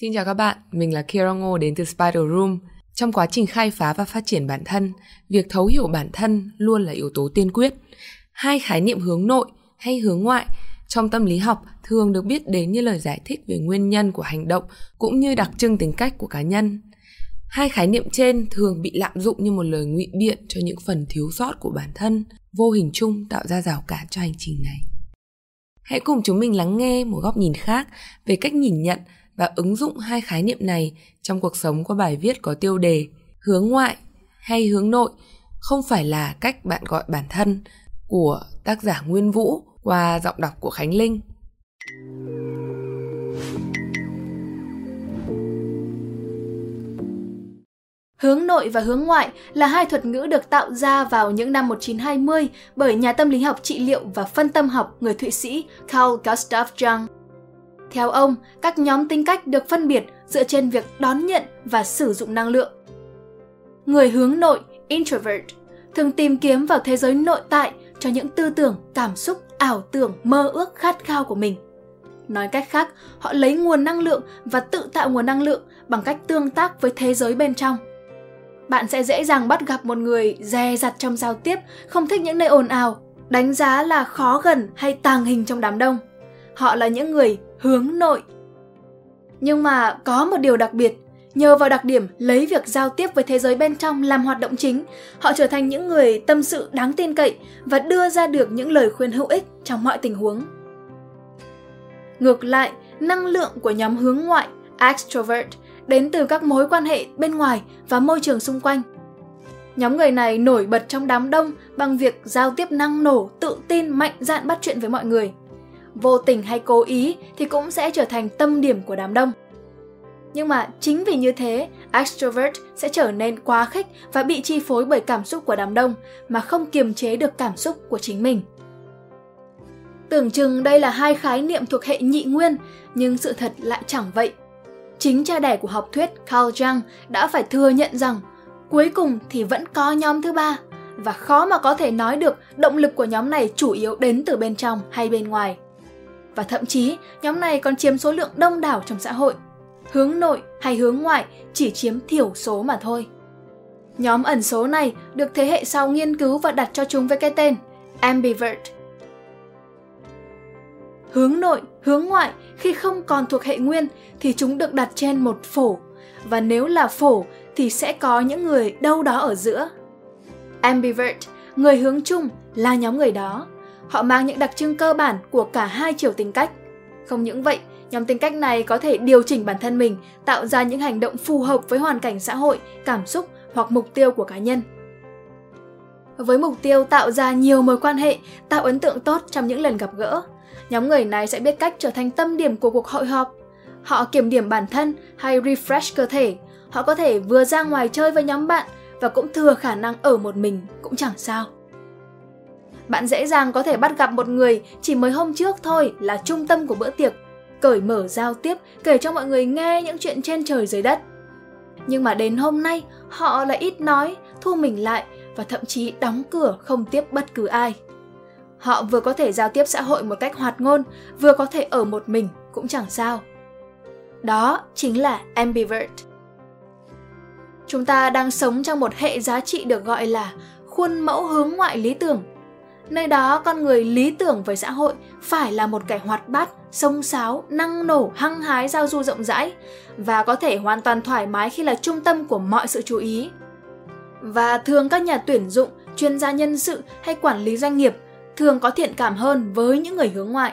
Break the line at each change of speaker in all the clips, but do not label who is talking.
Xin chào các bạn, mình là Kira Ngô đến từ Spider Room. Trong quá trình khai phá và phát triển bản thân, việc thấu hiểu bản thân luôn là yếu tố tiên quyết. Hai khái niệm hướng nội hay hướng ngoại trong tâm lý học thường được biết đến như lời giải thích về nguyên nhân của hành động cũng như đặc trưng tính cách của cá nhân. Hai khái niệm trên thường bị lạm dụng như một lời ngụy biện cho những phần thiếu sót của bản thân, vô hình chung tạo ra rào cản cho hành trình này. Hãy cùng chúng mình lắng nghe một góc nhìn khác về cách nhìn nhận và ứng dụng hai khái niệm này trong cuộc sống qua bài viết có tiêu đề hướng ngoại hay hướng nội không phải là cách bạn gọi bản thân của tác giả Nguyên Vũ qua giọng đọc của Khánh Linh.
Hướng nội và hướng ngoại là hai thuật ngữ được tạo ra vào những năm 1920 bởi nhà tâm lý học trị liệu và phân tâm học người Thụy Sĩ Carl Gustav Jung. Theo ông, các nhóm tính cách được phân biệt dựa trên việc đón nhận và sử dụng năng lượng. Người hướng nội, introvert, thường tìm kiếm vào thế giới nội tại cho những tư tưởng, cảm xúc, ảo tưởng, mơ ước, khát khao của mình. Nói cách khác, họ lấy nguồn năng lượng và tự tạo nguồn năng lượng bằng cách tương tác với thế giới bên trong. Bạn sẽ dễ dàng bắt gặp một người dè dặt trong giao tiếp, không thích những nơi ồn ào, đánh giá là khó gần hay tàng hình trong đám đông. Họ là những người hướng nội. Nhưng mà có một điều đặc biệt, nhờ vào đặc điểm lấy việc giao tiếp với thế giới bên trong làm hoạt động chính, họ trở thành những người tâm sự đáng tin cậy và đưa ra được những lời khuyên hữu ích trong mọi tình huống. Ngược lại, năng lượng của nhóm hướng ngoại, extrovert, đến từ các mối quan hệ bên ngoài và môi trường xung quanh. Nhóm người này nổi bật trong đám đông bằng việc giao tiếp năng nổ, tự tin, mạnh dạn bắt chuyện với mọi người vô tình hay cố ý thì cũng sẽ trở thành tâm điểm của đám đông. Nhưng mà chính vì như thế, extrovert sẽ trở nên quá khích và bị chi phối bởi cảm xúc của đám đông mà không kiềm chế được cảm xúc của chính mình. Tưởng chừng đây là hai khái niệm thuộc hệ nhị nguyên, nhưng sự thật lại chẳng vậy. Chính cha đẻ của học thuyết Carl Jung đã phải thừa nhận rằng cuối cùng thì vẫn có nhóm thứ ba và khó mà có thể nói được động lực của nhóm này chủ yếu đến từ bên trong hay bên ngoài và thậm chí nhóm này còn chiếm số lượng đông đảo trong xã hội. Hướng nội hay hướng ngoại chỉ chiếm thiểu số mà thôi. Nhóm ẩn số này được thế hệ sau nghiên cứu và đặt cho chúng với cái tên ambivert. Hướng nội, hướng ngoại khi không còn thuộc hệ nguyên thì chúng được đặt trên một phổ và nếu là phổ thì sẽ có những người đâu đó ở giữa. Ambivert, người hướng chung là nhóm người đó Họ mang những đặc trưng cơ bản của cả hai chiều tính cách. Không những vậy, nhóm tính cách này có thể điều chỉnh bản thân mình, tạo ra những hành động phù hợp với hoàn cảnh xã hội, cảm xúc hoặc mục tiêu của cá nhân. Với mục tiêu tạo ra nhiều mối quan hệ, tạo ấn tượng tốt trong những lần gặp gỡ, nhóm người này sẽ biết cách trở thành tâm điểm của cuộc hội họp. Họ kiểm điểm bản thân hay refresh cơ thể, họ có thể vừa ra ngoài chơi với nhóm bạn và cũng thừa khả năng ở một mình cũng chẳng sao. Bạn dễ dàng có thể bắt gặp một người chỉ mới hôm trước thôi là trung tâm của bữa tiệc, cởi mở giao tiếp, kể cho mọi người nghe những chuyện trên trời dưới đất. Nhưng mà đến hôm nay, họ lại ít nói, thu mình lại và thậm chí đóng cửa không tiếp bất cứ ai. Họ vừa có thể giao tiếp xã hội một cách hoạt ngôn, vừa có thể ở một mình cũng chẳng sao. Đó chính là ambivert. Chúng ta đang sống trong một hệ giá trị được gọi là khuôn mẫu hướng ngoại lý tưởng Nơi đó con người lý tưởng với xã hội phải là một kẻ hoạt bát, sông sáo, năng nổ, hăng hái giao du rộng rãi và có thể hoàn toàn thoải mái khi là trung tâm của mọi sự chú ý. Và thường các nhà tuyển dụng, chuyên gia nhân sự hay quản lý doanh nghiệp thường có thiện cảm hơn với những người hướng ngoại.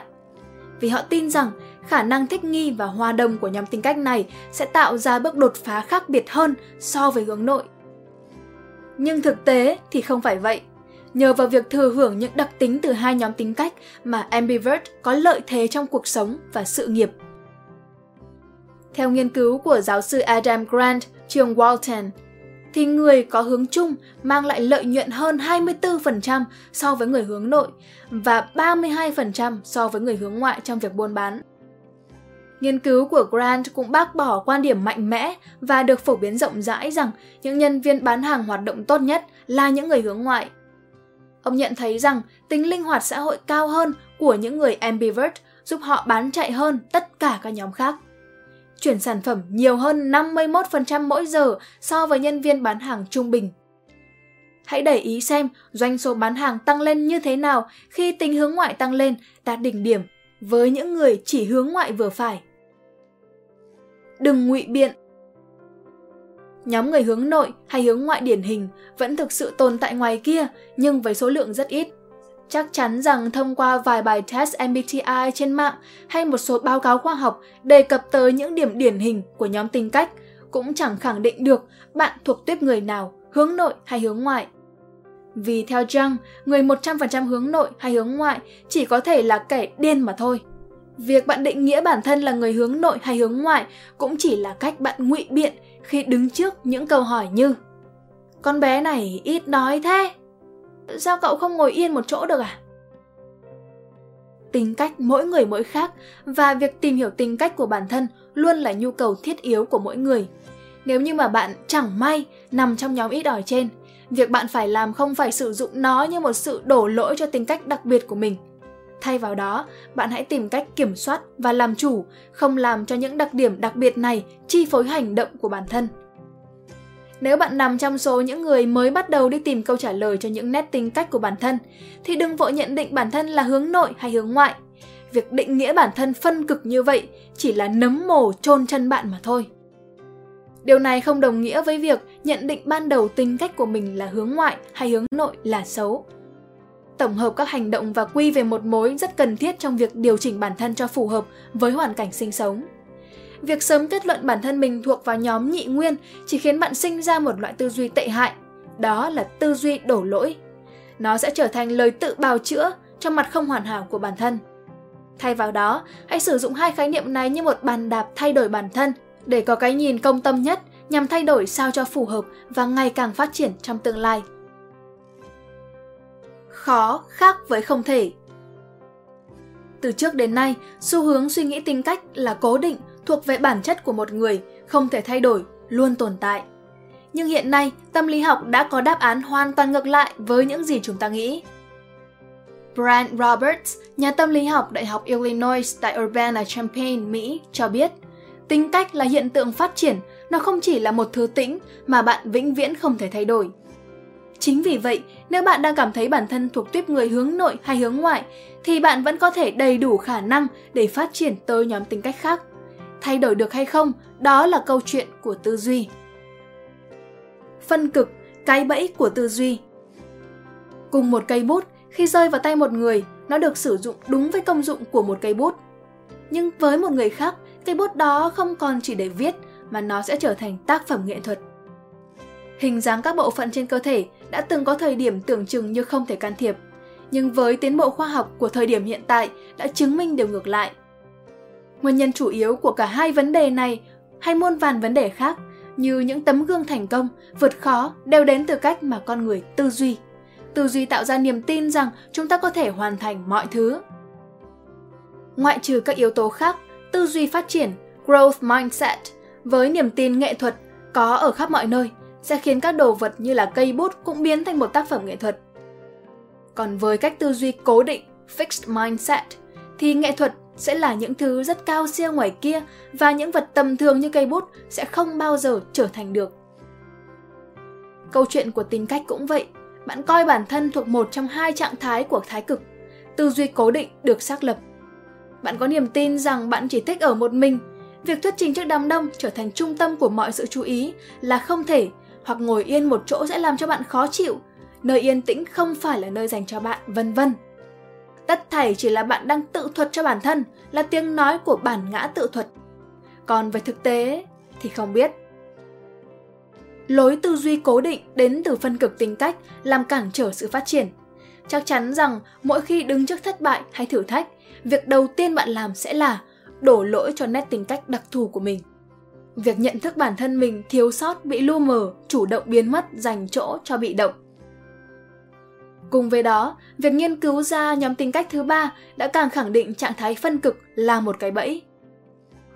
Vì họ tin rằng khả năng thích nghi và hòa đồng của nhóm tính cách này sẽ tạo ra bước đột phá khác biệt hơn so với hướng nội. Nhưng thực tế thì không phải vậy. Nhờ vào việc thừa hưởng những đặc tính từ hai nhóm tính cách mà ambivert có lợi thế trong cuộc sống và sự nghiệp. Theo nghiên cứu của giáo sư Adam Grant, trường Walton, thì người có hướng chung mang lại lợi nhuận hơn 24% so với người hướng nội và 32% so với người hướng ngoại trong việc buôn bán. Nghiên cứu của Grant cũng bác bỏ quan điểm mạnh mẽ và được phổ biến rộng rãi rằng những nhân viên bán hàng hoạt động tốt nhất là những người hướng ngoại Ông nhận thấy rằng tính linh hoạt xã hội cao hơn của những người ambivert giúp họ bán chạy hơn tất cả các nhóm khác. chuyển sản phẩm nhiều hơn 51% mỗi giờ so với nhân viên bán hàng trung bình. Hãy để ý xem doanh số bán hàng tăng lên như thế nào khi tính hướng ngoại tăng lên, đạt đỉnh điểm với những người chỉ hướng ngoại vừa phải. Đừng ngụy biện Nhóm người hướng nội hay hướng ngoại điển hình vẫn thực sự tồn tại ngoài kia nhưng với số lượng rất ít. Chắc chắn rằng thông qua vài bài test MBTI trên mạng hay một số báo cáo khoa học đề cập tới những điểm điển hình của nhóm tính cách cũng chẳng khẳng định được bạn thuộc tuyếp người nào, hướng nội hay hướng ngoại. Vì theo Jung, người 100% hướng nội hay hướng ngoại chỉ có thể là kẻ điên mà thôi. Việc bạn định nghĩa bản thân là người hướng nội hay hướng ngoại cũng chỉ là cách bạn ngụy biện khi đứng trước những câu hỏi như Con bé này ít nói thế, sao cậu không ngồi yên một chỗ được à? Tính cách mỗi người mỗi khác và việc tìm hiểu tính cách của bản thân luôn là nhu cầu thiết yếu của mỗi người. Nếu như mà bạn chẳng may nằm trong nhóm ít ỏi trên, việc bạn phải làm không phải sử dụng nó như một sự đổ lỗi cho tính cách đặc biệt của mình. Thay vào đó, bạn hãy tìm cách kiểm soát và làm chủ, không làm cho những đặc điểm đặc biệt này chi phối hành động của bản thân. Nếu bạn nằm trong số những người mới bắt đầu đi tìm câu trả lời cho những nét tính cách của bản thân, thì đừng vội nhận định bản thân là hướng nội hay hướng ngoại. Việc định nghĩa bản thân phân cực như vậy chỉ là nấm mồ chôn chân bạn mà thôi. Điều này không đồng nghĩa với việc nhận định ban đầu tính cách của mình là hướng ngoại hay hướng nội là xấu. Tổng hợp các hành động và quy về một mối rất cần thiết trong việc điều chỉnh bản thân cho phù hợp với hoàn cảnh sinh sống. Việc sớm kết luận bản thân mình thuộc vào nhóm nhị nguyên chỉ khiến bạn sinh ra một loại tư duy tệ hại, đó là tư duy đổ lỗi. Nó sẽ trở thành lời tự bào chữa cho mặt không hoàn hảo của bản thân. Thay vào đó, hãy sử dụng hai khái niệm này như một bàn đạp thay đổi bản thân để có cái nhìn công tâm nhất nhằm thay đổi sao cho phù hợp và ngày càng phát triển trong tương lai. Khó khác với không thể Từ trước đến nay, xu hướng suy nghĩ tính cách là cố định thuộc về bản chất của một người, không thể thay đổi, luôn tồn tại. Nhưng hiện nay, tâm lý học đã có đáp án hoàn toàn ngược lại với những gì chúng ta nghĩ. Brian Roberts, nhà tâm lý học Đại học Illinois tại Urbana-Champaign, Mỹ, cho biết – Tính cách là hiện tượng phát triển, nó không chỉ là một thứ tĩnh mà bạn vĩnh viễn không thể thay đổi. Chính vì vậy, nếu bạn đang cảm thấy bản thân thuộc tuyếp người hướng nội hay hướng ngoại, thì bạn vẫn có thể đầy đủ khả năng để phát triển tới nhóm tính cách khác. Thay đổi được hay không, đó là câu chuyện của tư duy. Phân cực, cái bẫy của tư duy Cùng một cây bút, khi rơi vào tay một người, nó được sử dụng đúng với công dụng của một cây bút. Nhưng với một người khác, cây bút đó không còn chỉ để viết mà nó sẽ trở thành tác phẩm nghệ thuật. Hình dáng các bộ phận trên cơ thể đã từng có thời điểm tưởng chừng như không thể can thiệp, nhưng với tiến bộ khoa học của thời điểm hiện tại đã chứng minh điều ngược lại. Nguyên nhân chủ yếu của cả hai vấn đề này hay muôn vàn vấn đề khác như những tấm gương thành công, vượt khó đều đến từ cách mà con người tư duy. Tư duy tạo ra niềm tin rằng chúng ta có thể hoàn thành mọi thứ. Ngoại trừ các yếu tố khác tư duy phát triển, growth mindset, với niềm tin nghệ thuật có ở khắp mọi nơi sẽ khiến các đồ vật như là cây bút cũng biến thành một tác phẩm nghệ thuật. Còn với cách tư duy cố định, fixed mindset, thì nghệ thuật sẽ là những thứ rất cao siêu ngoài kia và những vật tầm thường như cây bút sẽ không bao giờ trở thành được. Câu chuyện của tính cách cũng vậy, bạn coi bản thân thuộc một trong hai trạng thái của thái cực. Tư duy cố định được xác lập bạn có niềm tin rằng bạn chỉ thích ở một mình, việc thuyết trình trước đám đông trở thành trung tâm của mọi sự chú ý là không thể, hoặc ngồi yên một chỗ sẽ làm cho bạn khó chịu, nơi yên tĩnh không phải là nơi dành cho bạn, vân vân. Tất thảy chỉ là bạn đang tự thuật cho bản thân, là tiếng nói của bản ngã tự thuật. Còn về thực tế thì không biết. Lối tư duy cố định đến từ phân cực tính cách làm cản trở sự phát triển. Chắc chắn rằng mỗi khi đứng trước thất bại hay thử thách, việc đầu tiên bạn làm sẽ là đổ lỗi cho nét tính cách đặc thù của mình. Việc nhận thức bản thân mình thiếu sót bị lu mờ, chủ động biến mất dành chỗ cho bị động. Cùng với đó, việc nghiên cứu ra nhóm tính cách thứ ba đã càng khẳng định trạng thái phân cực là một cái bẫy.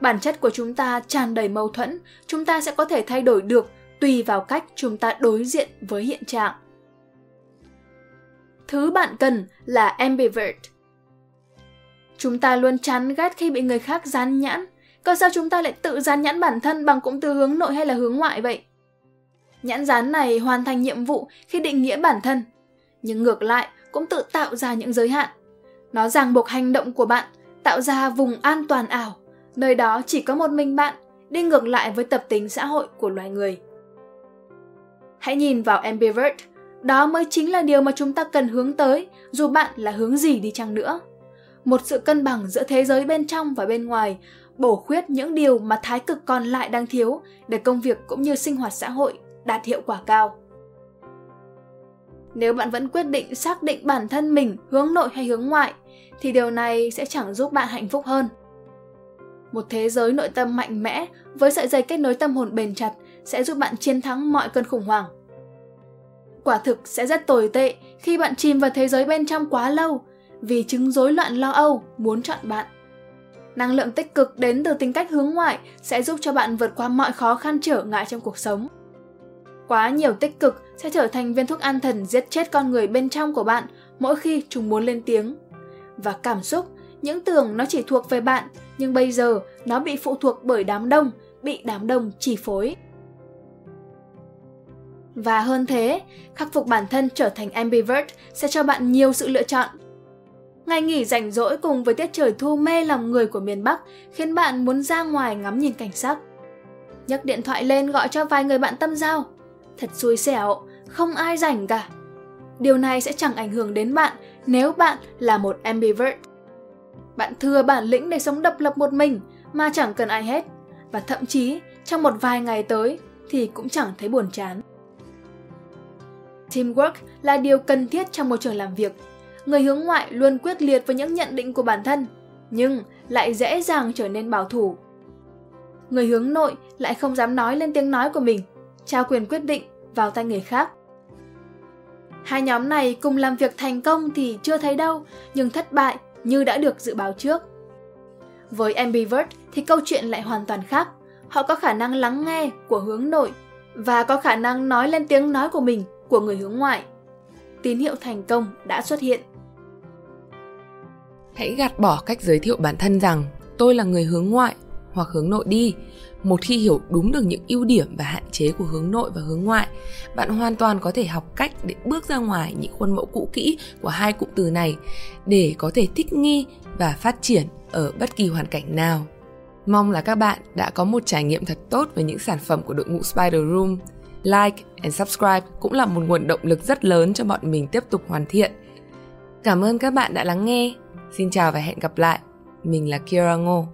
Bản chất của chúng ta tràn đầy mâu thuẫn, chúng ta sẽ có thể thay đổi được tùy vào cách chúng ta đối diện với hiện trạng. Thứ bạn cần là ambivert, Chúng ta luôn chán ghét khi bị người khác dán nhãn, còn sao chúng ta lại tự dán nhãn bản thân bằng cụm từ hướng nội hay là hướng ngoại vậy? Nhãn dán này hoàn thành nhiệm vụ khi định nghĩa bản thân, nhưng ngược lại cũng tự tạo ra những giới hạn. Nó ràng buộc hành động của bạn, tạo ra vùng an toàn ảo, nơi đó chỉ có một mình bạn, đi ngược lại với tập tính xã hội của loài người. Hãy nhìn vào ambivert, đó mới chính là điều mà chúng ta cần hướng tới, dù bạn là hướng gì đi chăng nữa. Một sự cân bằng giữa thế giới bên trong và bên ngoài, bổ khuyết những điều mà thái cực còn lại đang thiếu để công việc cũng như sinh hoạt xã hội đạt hiệu quả cao. Nếu bạn vẫn quyết định xác định bản thân mình hướng nội hay hướng ngoại, thì điều này sẽ chẳng giúp bạn hạnh phúc hơn. Một thế giới nội tâm mạnh mẽ với sợi dây kết nối tâm hồn bền chặt sẽ giúp bạn chiến thắng mọi cơn khủng hoảng. Quả thực sẽ rất tồi tệ khi bạn chìm vào thế giới bên trong quá lâu vì chứng rối loạn lo âu muốn chọn bạn. Năng lượng tích cực đến từ tính cách hướng ngoại sẽ giúp cho bạn vượt qua mọi khó khăn trở ngại trong cuộc sống. Quá nhiều tích cực sẽ trở thành viên thuốc an thần giết chết con người bên trong của bạn mỗi khi chúng muốn lên tiếng. Và cảm xúc, những tưởng nó chỉ thuộc về bạn, nhưng bây giờ nó bị phụ thuộc bởi đám đông, bị đám đông chi phối. Và hơn thế, khắc phục bản thân trở thành ambivert sẽ cho bạn nhiều sự lựa chọn. Ngày nghỉ rảnh rỗi cùng với tiết trời thu mê lòng người của miền Bắc khiến bạn muốn ra ngoài ngắm nhìn cảnh sắc. Nhấc điện thoại lên gọi cho vài người bạn tâm giao. Thật xui xẻo, không ai rảnh cả. Điều này sẽ chẳng ảnh hưởng đến bạn nếu bạn là một ambivert. Bạn thừa bản lĩnh để sống độc lập một mình mà chẳng cần ai hết. Và thậm chí trong một vài ngày tới thì cũng chẳng thấy buồn chán. Teamwork là điều cần thiết trong môi trường làm việc. Người hướng ngoại luôn quyết liệt với những nhận định của bản thân, nhưng lại dễ dàng trở nên bảo thủ. Người hướng nội lại không dám nói lên tiếng nói của mình, trao quyền quyết định vào tay người khác. Hai nhóm này cùng làm việc thành công thì chưa thấy đâu, nhưng thất bại như đã được dự báo trước. Với ambivert thì câu chuyện lại hoàn toàn khác. Họ có khả năng lắng nghe của hướng nội và có khả năng nói lên tiếng nói của mình của người hướng ngoại. Tín hiệu thành công đã xuất hiện.
Hãy gạt bỏ cách giới thiệu bản thân rằng tôi là người hướng ngoại hoặc hướng nội đi. Một khi hiểu đúng được những ưu điểm và hạn chế của hướng nội và hướng ngoại, bạn hoàn toàn có thể học cách để bước ra ngoài những khuôn mẫu cũ kỹ của hai cụm từ này để có thể thích nghi và phát triển ở bất kỳ hoàn cảnh nào. Mong là các bạn đã có một trải nghiệm thật tốt với những sản phẩm của đội ngũ Spider Room like and subscribe cũng là một nguồn động lực rất lớn cho bọn mình tiếp tục hoàn thiện. Cảm ơn các bạn đã lắng nghe. Xin chào và hẹn gặp lại. Mình là Kira Ngô.